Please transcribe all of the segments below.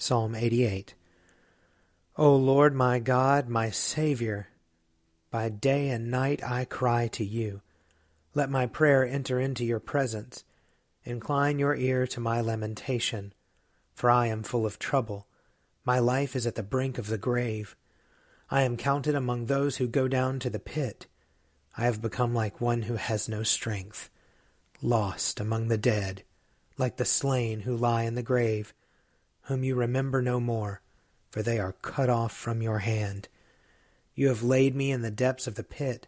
Psalm 88 O Lord my God, my Saviour, by day and night I cry to you. Let my prayer enter into your presence. Incline your ear to my lamentation, for I am full of trouble. My life is at the brink of the grave. I am counted among those who go down to the pit. I have become like one who has no strength, lost among the dead, like the slain who lie in the grave whom you remember no more, for they are cut off from your hand. You have laid me in the depths of the pit,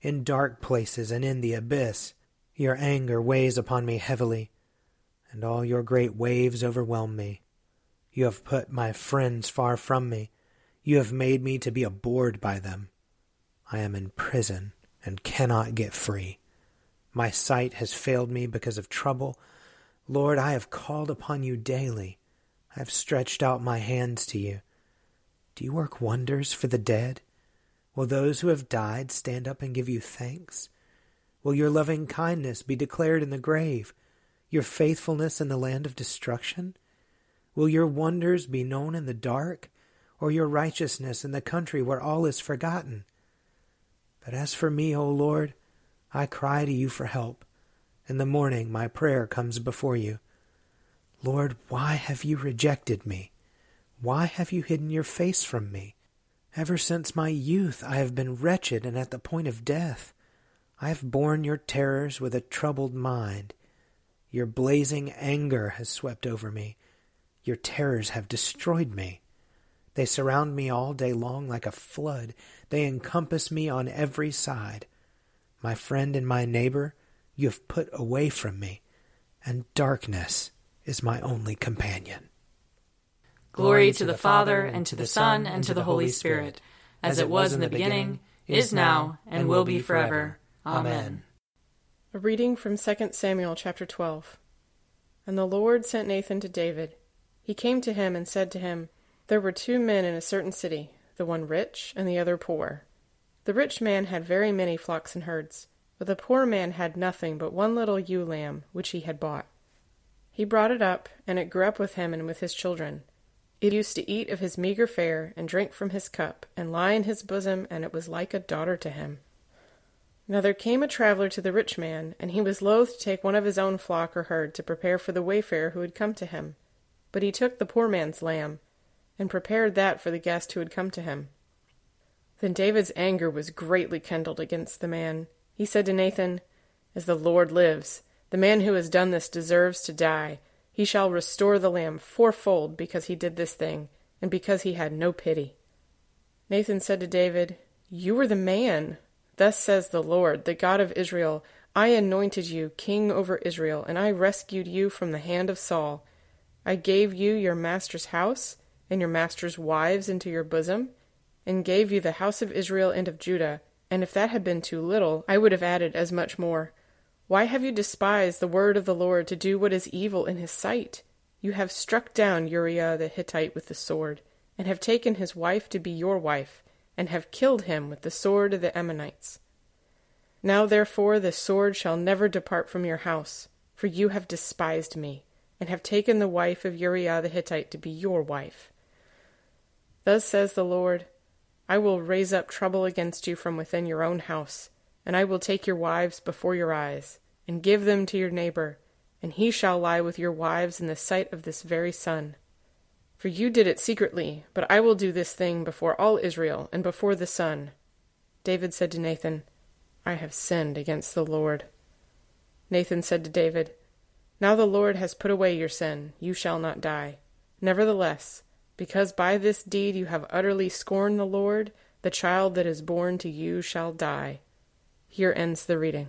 in dark places and in the abyss. Your anger weighs upon me heavily, and all your great waves overwhelm me. You have put my friends far from me. You have made me to be abhorred by them. I am in prison and cannot get free. My sight has failed me because of trouble. Lord, I have called upon you daily. I have stretched out my hands to you. Do you work wonders for the dead? Will those who have died stand up and give you thanks? Will your loving kindness be declared in the grave, your faithfulness in the land of destruction? Will your wonders be known in the dark, or your righteousness in the country where all is forgotten? But as for me, O Lord, I cry to you for help. In the morning my prayer comes before you. Lord, why have you rejected me? Why have you hidden your face from me? Ever since my youth I have been wretched and at the point of death. I have borne your terrors with a troubled mind. Your blazing anger has swept over me. Your terrors have destroyed me. They surround me all day long like a flood. They encompass me on every side. My friend and my neighbor, you have put away from me, and darkness is my only companion. Glory to the Father, and to the Son, and to the Holy Spirit, as it was in the beginning, is now, and will be forever. Amen. A reading from 2 Samuel chapter 12. And the Lord sent Nathan to David. He came to him and said to him, There were two men in a certain city, the one rich and the other poor. The rich man had very many flocks and herds, but the poor man had nothing but one little ewe lamb which he had bought. He brought it up, and it grew up with him and with his children. It used to eat of his meagre fare, and drink from his cup, and lie in his bosom, and it was like a daughter to him. Now there came a traveller to the rich man, and he was loath to take one of his own flock or herd to prepare for the wayfarer who had come to him. But he took the poor man's lamb, and prepared that for the guest who had come to him. Then David's anger was greatly kindled against the man. He said to Nathan, As the Lord lives, the man who has done this deserves to die. He shall restore the lamb fourfold because he did this thing, and because he had no pity. Nathan said to David, You are the man. Thus says the Lord, the God of Israel I anointed you king over Israel, and I rescued you from the hand of Saul. I gave you your master's house and your master's wives into your bosom, and gave you the house of Israel and of Judah. And if that had been too little, I would have added as much more. Why have you despised the word of the Lord to do what is evil in his sight? You have struck down Uriah the Hittite with the sword, and have taken his wife to be your wife, and have killed him with the sword of the Ammonites. Now therefore the sword shall never depart from your house, for you have despised me, and have taken the wife of Uriah the Hittite to be your wife. Thus says the Lord I will raise up trouble against you from within your own house, and I will take your wives before your eyes, and give them to your neighbor, and he shall lie with your wives in the sight of this very sun. For you did it secretly, but I will do this thing before all Israel and before the sun. David said to Nathan, I have sinned against the Lord. Nathan said to David, Now the Lord has put away your sin, you shall not die. Nevertheless, because by this deed you have utterly scorned the Lord, the child that is born to you shall die. Here ends the reading.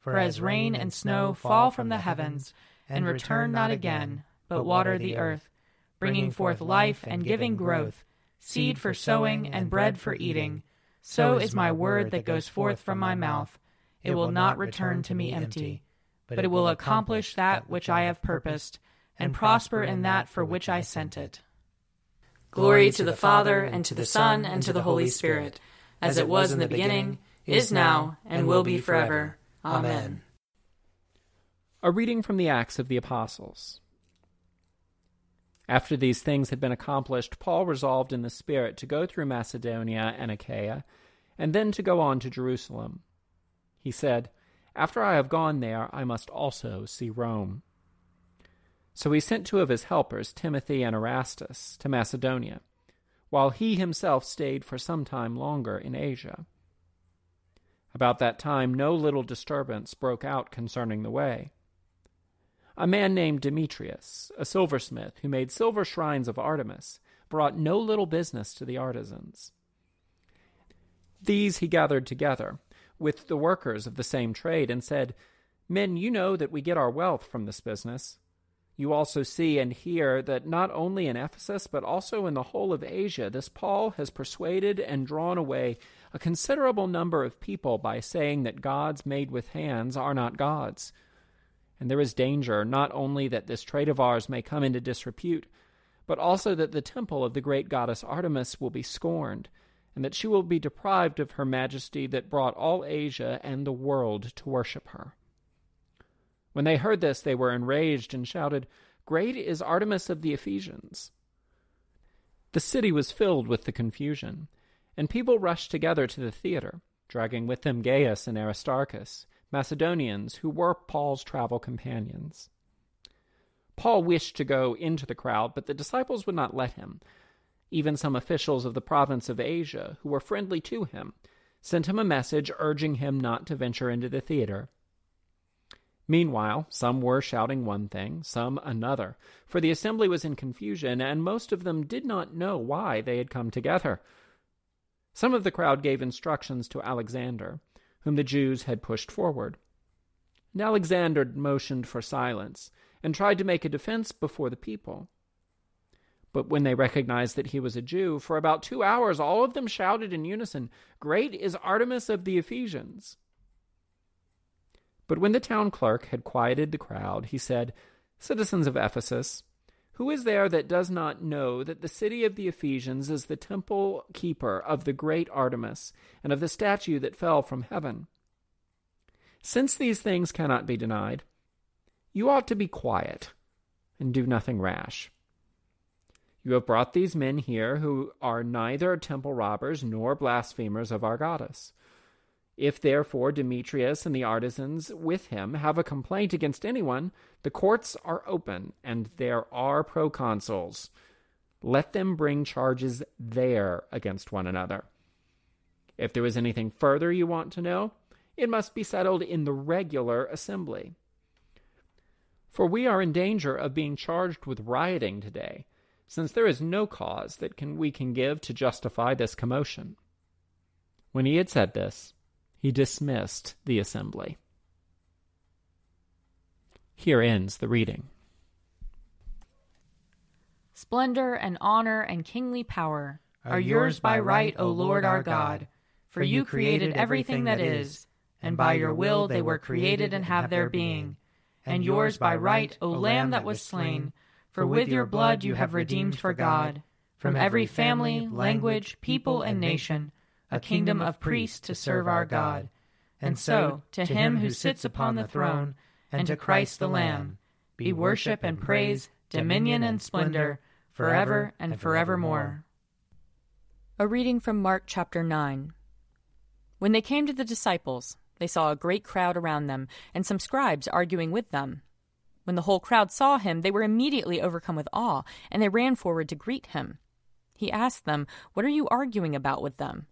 For as rain and snow fall from the heavens, and return not again, but water the earth, bringing forth life and giving growth, seed for sowing and bread for eating, so is my word that goes forth from my mouth. It will not return to me empty, but it will accomplish that which I have purposed, and prosper in that for which I sent it. Glory to the Father, and to the Son, and to the Holy Spirit, as it was in the beginning, is now, and will be forever. Amen. A reading from the Acts of the Apostles. After these things had been accomplished, Paul resolved in the Spirit to go through Macedonia and Achaia, and then to go on to Jerusalem. He said, After I have gone there, I must also see Rome. So he sent two of his helpers, Timothy and Erastus, to Macedonia, while he himself stayed for some time longer in Asia. About that time, no little disturbance broke out concerning the way a man named Demetrius, a silversmith who made silver shrines of Artemis, brought no little business to the artisans. These he gathered together with the workers of the same trade and said, Men, you know that we get our wealth from this business. You also see and hear that not only in Ephesus, but also in the whole of Asia, this Paul has persuaded and drawn away a considerable number of people by saying that gods made with hands are not gods and there is danger not only that this trade of ours may come into disrepute, but also that the temple of the great goddess Artemis will be scorned, and that she will be deprived of her majesty that brought all Asia and the world to worship her. When they heard this, they were enraged and shouted, Great is Artemis of the Ephesians! The city was filled with the confusion, and people rushed together to the theater, dragging with them Gaius and Aristarchus Macedonians who were Paul's travel companions. Paul wished to go into the crowd, but the disciples would not let him. Even some officials of the province of Asia, who were friendly to him, sent him a message urging him not to venture into the theater. Meanwhile, some were shouting one thing, some another, for the assembly was in confusion, and most of them did not know why they had come together. Some of the crowd gave instructions to Alexander whom the Jews had pushed forward. And Alexander motioned for silence and tried to make a defense before the people. But when they recognized that he was a Jew, for about two hours all of them shouted in unison, Great is Artemis of the Ephesians! But when the town clerk had quieted the crowd, he said, Citizens of Ephesus, who is there that does not know that the city of the Ephesians is the temple keeper of the great Artemis and of the statue that fell from heaven? Since these things cannot be denied, you ought to be quiet and do nothing rash. You have brought these men here who are neither temple robbers nor blasphemers of our goddess. If therefore Demetrius and the artisans with him have a complaint against anyone, the courts are open, and there are proconsuls. Let them bring charges there against one another. If there is anything further you want to know, it must be settled in the regular assembly. For we are in danger of being charged with rioting today since there is no cause that can, we can give to justify this commotion. When he had said this, he dismissed the assembly. Here ends the reading. Splendor and honor and kingly power are yours by right, O Lord our God, for you created everything that is, and by your will they were created and have their being. And yours by right, O Lamb that was slain, for with your blood you have redeemed for God, from every family, language, people, and nation, a kingdom of priests to serve our God. And so, to him who sits upon the throne, and to Christ the Lamb, be worship and praise, dominion and splendor, forever and forevermore. A reading from Mark chapter 9. When they came to the disciples, they saw a great crowd around them, and some scribes arguing with them. When the whole crowd saw him, they were immediately overcome with awe, and they ran forward to greet him. He asked them, What are you arguing about with them?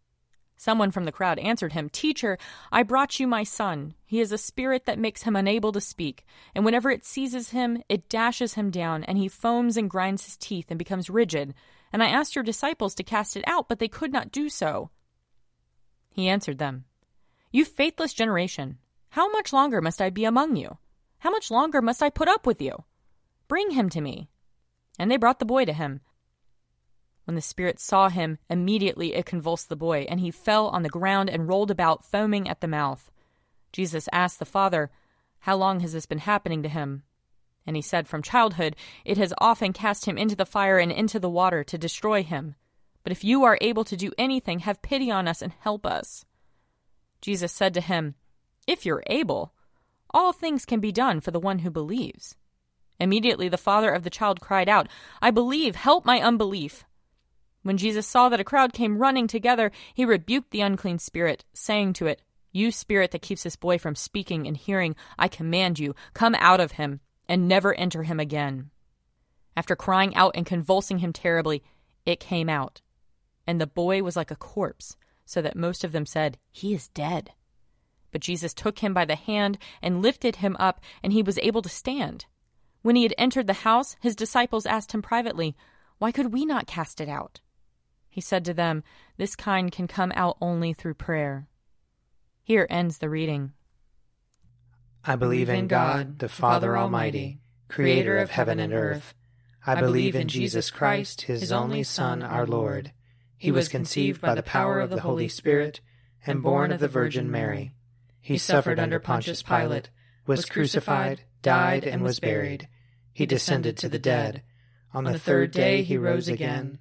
Someone from the crowd answered him, Teacher, I brought you my son. He is a spirit that makes him unable to speak, and whenever it seizes him, it dashes him down, and he foams and grinds his teeth and becomes rigid. And I asked your disciples to cast it out, but they could not do so. He answered them, You faithless generation, how much longer must I be among you? How much longer must I put up with you? Bring him to me. And they brought the boy to him. When the spirit saw him, immediately it convulsed the boy, and he fell on the ground and rolled about, foaming at the mouth. Jesus asked the father, How long has this been happening to him? And he said, From childhood, it has often cast him into the fire and into the water to destroy him. But if you are able to do anything, have pity on us and help us. Jesus said to him, If you're able, all things can be done for the one who believes. Immediately the father of the child cried out, I believe, help my unbelief. When Jesus saw that a crowd came running together, he rebuked the unclean spirit, saying to it, You spirit that keeps this boy from speaking and hearing, I command you, come out of him, and never enter him again. After crying out and convulsing him terribly, it came out. And the boy was like a corpse, so that most of them said, He is dead. But Jesus took him by the hand and lifted him up, and he was able to stand. When he had entered the house, his disciples asked him privately, Why could we not cast it out? He said to them, This kind can come out only through prayer. Here ends the reading. I believe in God, the Father Almighty, creator of heaven and earth. I believe in Jesus Christ, his only Son, our Lord. He was conceived by the power of the Holy Spirit and born of the Virgin Mary. He suffered under Pontius Pilate, was crucified, died, and was buried. He descended to the dead. On the third day he rose again.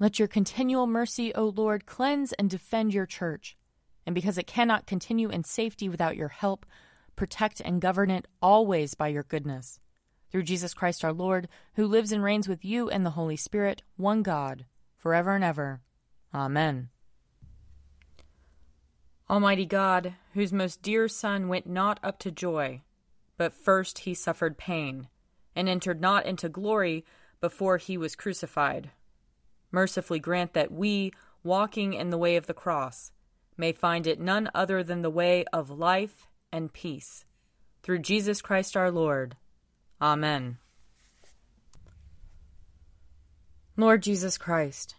Let your continual mercy, O Lord, cleanse and defend your church. and because it cannot continue in safety without your help, protect and govern it always by your goodness. Through Jesus Christ our Lord, who lives and reigns with you and the Holy Spirit, one God, forever and ever. Amen. Almighty God, whose most dear Son went not up to joy, but first he suffered pain, and entered not into glory before he was crucified, mercifully grant that we, walking in the way of the cross, may find it none other than the way of life and peace. Through Jesus Christ our Lord. Amen. Lord Jesus Christ,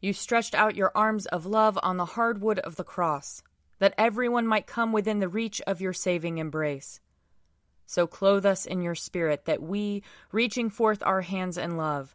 you stretched out your arms of love on the hard wood of the cross, that everyone might come within the reach of your saving embrace. So clothe us in your spirit, that we, reaching forth our hands in love,